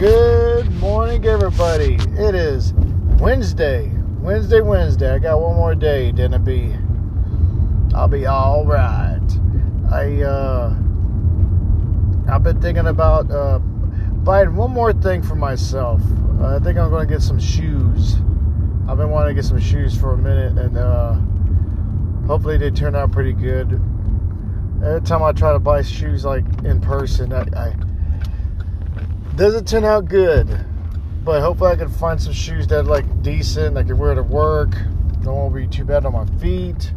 Good morning, everybody. It is Wednesday. Wednesday, Wednesday. I got one more day, then it'll be I'll be all right. I uh I've been thinking about uh buying one more thing for myself. Uh, I think I'm going to get some shoes. I've been wanting to get some shoes for a minute, and uh, hopefully they turn out pretty good. Every time I try to buy shoes like in person, I, I doesn't turn out good. But hopefully I can find some shoes that like decent. I can wear to work. Don't want to be too bad on my feet.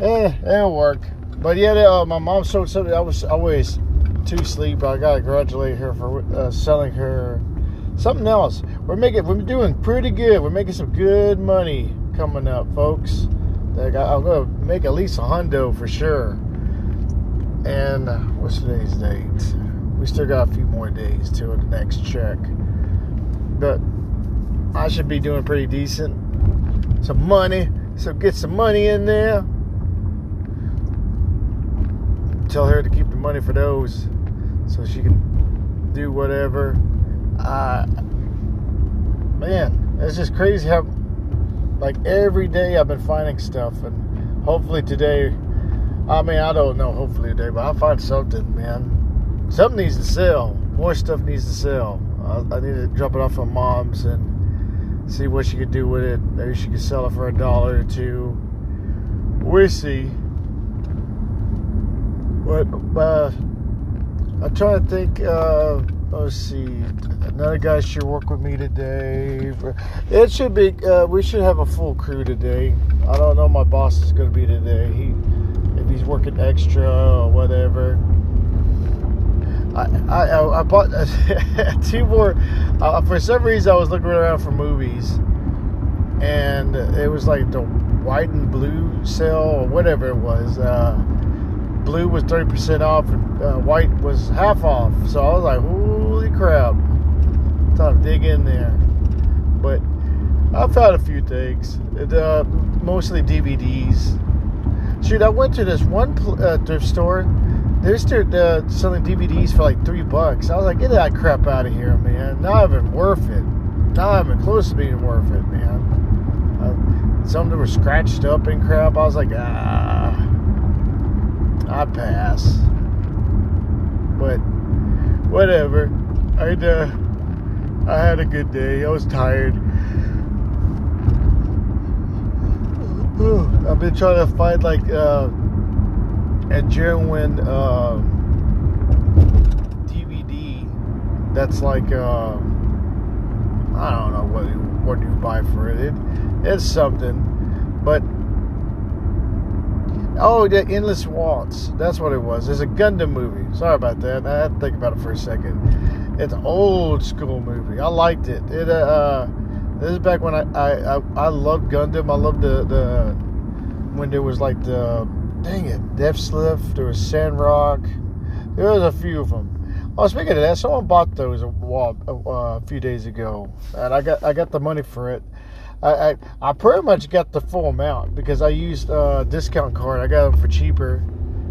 Eh, it'll work. But yeah, uh, my mom sold something. I was always too sleep. I gotta congratulate her for uh, selling her something else. We're making, we're doing pretty good. We're making some good money coming up, folks. I'm gonna make at least a hundo for sure. And uh, what's today's date? We still got a few more days till the next check, but I should be doing pretty decent. Some money, so get some money in there. Tell her to keep the money for those so she can do whatever. Uh, man, it's just crazy how, like, every day I've been finding stuff, and hopefully today, I mean, I don't know, hopefully today, but I'll find something, man. Something needs to sell. More stuff needs to sell. I, I need to drop it off on mom's and see what she could do with it. Maybe she could sell it for a dollar or two. We'll see. But, uh, I'm trying to think. Uh, let's see. Another guy should work with me today. It should be. Uh, we should have a full crew today. I don't know. My boss is going to be today. He, if he's working extra or whatever. I I, I bought two more. Uh, for some reason, I was looking around for movies, and it was like the white and blue sale or whatever it was. Uh, blue was 30% off and uh, white was half off. So I was like, holy crap. Time to dig in there. But I found a few things. Uh, mostly DVDs. Shoot, I went to this one uh, thrift store. They're still uh, selling DVDs for like three bucks. I was like, get that crap out of here, man. Not even worth it. Not even close to being worth it, man. Uh, some of them were scratched up and crap. I was like, ah I'd pass. But whatever. I uh, I had a good day. I was tired. I've been trying to find like uh, a genuine uh, DVD that's like uh, I don't know what you, what you buy for it. it. It's something, but Oh, the Endless Waltz. That's what it was. It's a Gundam movie. Sorry about that. I had to think about it for a second. It's an old school movie. I liked it. It uh, this is back when I I I, I loved Gundam. I loved the the when there was like the dang it, Deathscythe. There was Sandrock. There was a few of them. Oh, speaking of that, someone bought those a, a, a few days ago, and I got I got the money for it. I, I, I pretty much got the full amount because I used a discount card. I got them for cheaper,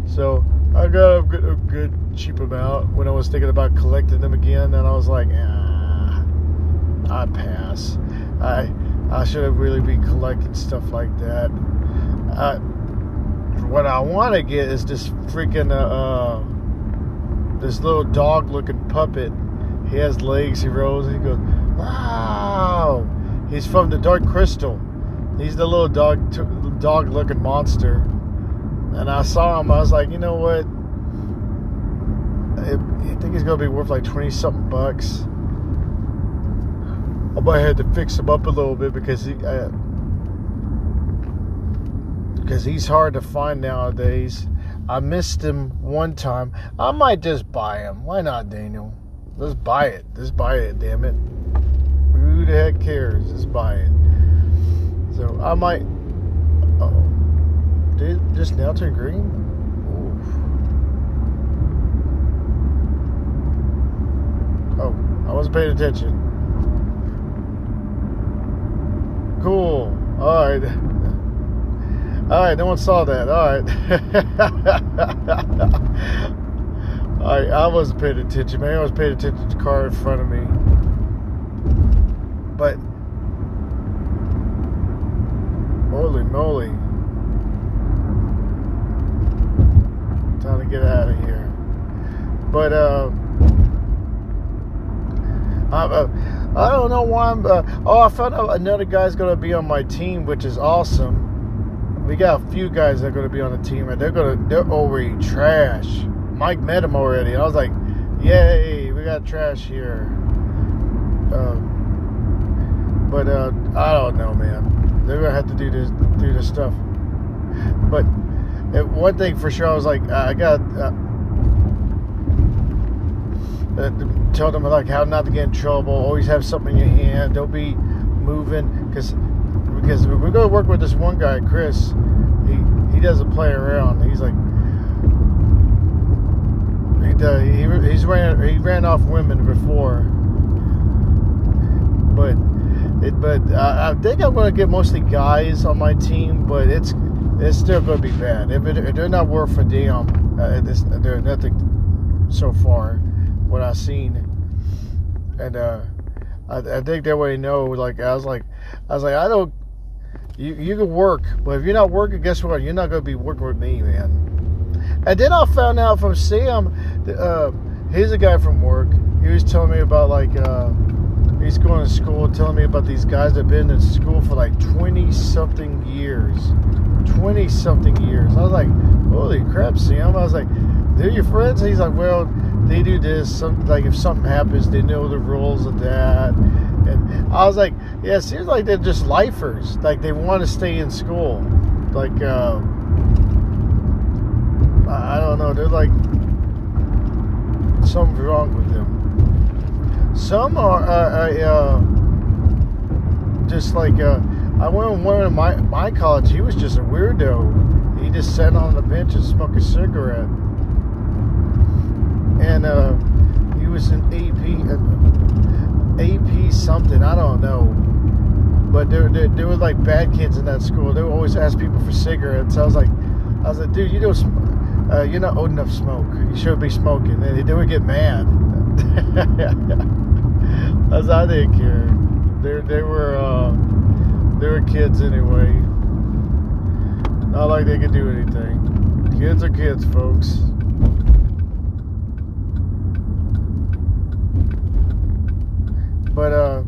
so I got a good, a good cheap amount when I was thinking about collecting them again. And I was like, ah, I pass. I I should have really been collecting stuff like that. Uh, what I want to get is this freaking uh, uh, this little dog looking puppet. He has legs. He rolls. He goes, wow He's from the Dark Crystal. He's the little dog, dog looking monster. And I saw him. I was like, you know what? I, I think he's gonna be worth like twenty something bucks. I might have to fix him up a little bit because he, uh, because he's hard to find nowadays. I missed him one time. I might just buy him. Why not, Daniel? Let's buy it. Let's buy it. Damn it Who the heck cares? Just buy it. So I might. Oh, did this now turn green? Oof. Oh, I wasn't paying attention. Cool. All right. All right. No one saw that. All right. I I wasn't paying attention, man. I was paying attention to the car in front of me. But holy moly. Time to get out of here. But uh I, uh, I don't know why I'm. Uh, oh, I found out another guy's to be on my team, which is awesome. We got a few guys that are going to be on the team, and they're going to. They're already trash. Mike met him already. I was like, "Yay, we got trash here." Um, but uh, I don't know, man. They're gonna have to do this, do this stuff. But uh, one thing for sure, I was like, I got. Uh, uh, tell them like how not to get in trouble. Always have something in your hand. Don't be moving because because going to work with this one guy, Chris. He he doesn't play around. He's like he uh, he he's ran he ran off women before, but it but uh, I think I'm to get mostly guys on my team, but it's it's still to be bad. If, it, if they're not worth a damn, uh, they're nothing so far what I've seen, and uh, I, I think that way know. Like I was like, I was like, I don't. You you can work, but if you're not working, guess what? You're not gonna be working with me, man. And then I found out from Sam, uh, he's a guy from work. He was telling me about like uh, he's going to school, telling me about these guys that have been in school for like twenty something years, twenty something years. I was like, holy crap, Sam! I was like, they're your friends. He's like, well they do this. Some like if something happens, they know the rules of that. And I was like, yeah, it seems like they're just lifers. Like they want to stay in school. Like uh, I don't know. They're like something's wrong with them. Some are uh, uh, just like uh, I went with one of my my college. He was just a weirdo. He just sat on the bench and smoked a cigarette and uh, he was an AP, uh, AP something. I don't know, but there, there, there were like bad kids in that school. They would always ask people for cigarettes. I was like, I was like, dude, you don't, uh, you're not old enough to smoke. You should be smoking. And they would get mad. As I didn't care. They were, uh, they were kids anyway. Not like they could do anything. Kids are kids, folks. But uh,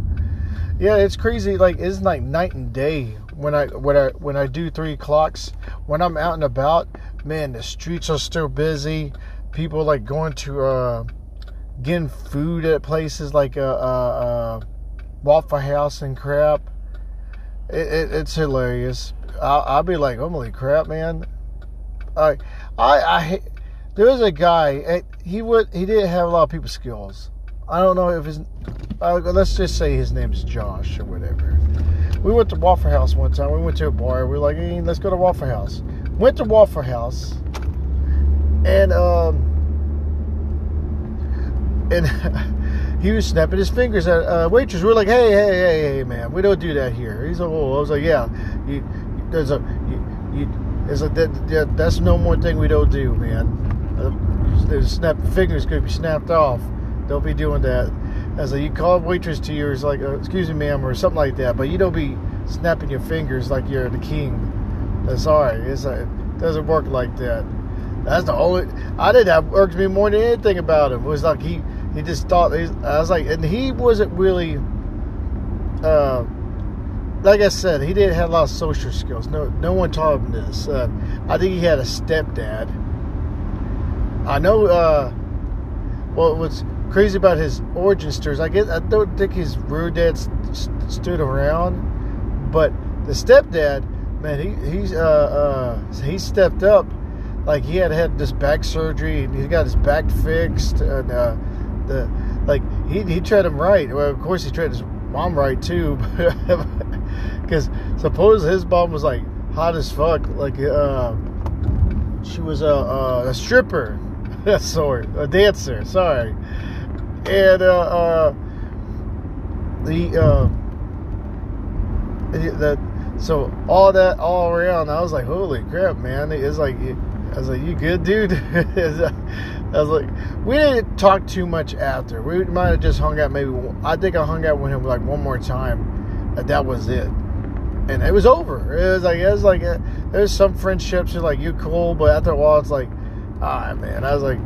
yeah, it's crazy. Like it's like night and day when I when I when I do three clocks. When I'm out and about, man, the streets are still busy. People like going to uh, getting food at places like a uh, uh, uh, Waffle House and crap. It, it, it's hilarious. I'll, I'll, be like, holy crap, man! I I I there was a guy. Eh, he would he didn't have a lot of people skills. I don't know if his uh, let's just say his name's Josh or whatever. We went to Waffle House one time. We went to a bar. We were like, hey, let's go to Waffle House. Went to Waffle House, and um, and he was snapping his fingers at uh, waitress. We are like, hey, hey, hey, hey, man, we don't do that here. He's like, oh, I was like, yeah, you, there's a, you, you, there's a, that, that's no more thing we don't do, man. Uh, there's snap fingers could be snapped off. Don't be doing that as a you call a waitress to you, it's like, uh, excuse me, ma'am, or something like that. But you don't be snapping your fingers like you're the king. That's all right. it's a, it doesn't work like that. That's the only I did that irked me more than anything about him. It was like he he just thought I was like, and he wasn't really. Uh, like I said, he didn't have a lot of social skills. No, no one taught him this. Uh, I think he had a stepdad. I know. Uh, well, what's crazy about his origin stories. I guess I don't think his real dad st- stood around, but the stepdad, man, he he's uh uh he stepped up. Like he had had this back surgery, and he got his back fixed, and uh, the like he he treated him right. Well, of course he treated his mom right too, because suppose his mom was like hot as fuck, like uh she was a a, a stripper, sorry, a dancer. Sorry, and uh, uh, the uh, that so all that all around, I was like, holy crap, man! It's like, I was like, you good, dude? I was like, we didn't talk too much after. We might have just hung out maybe. I think I hung out with him like one more time. And that was it, and it was over. It was like it was like uh, there's some friendships are like you cool, but after a while it's like, ah man. I was like,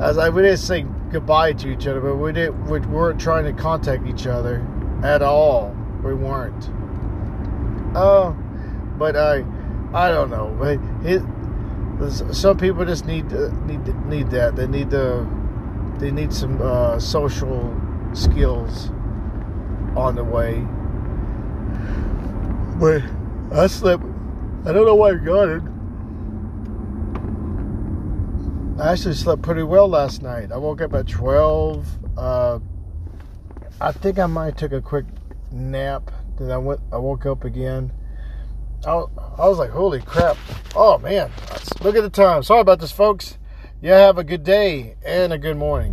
I was like we didn't say goodbye to each other, but we didn't. We weren't trying to contact each other at all. We weren't. Oh, uh, but I, I don't know. But it, some people just need need need that. They need the they need some uh, social skills on the way. But I slept. I don't know why I got it. I actually slept pretty well last night. I woke up at twelve. Uh, I think I might took a quick nap. Then I went. I woke up again. I, I was like, holy crap. Oh, man. Look at the time. Sorry about this, folks. You have a good day and a good morning.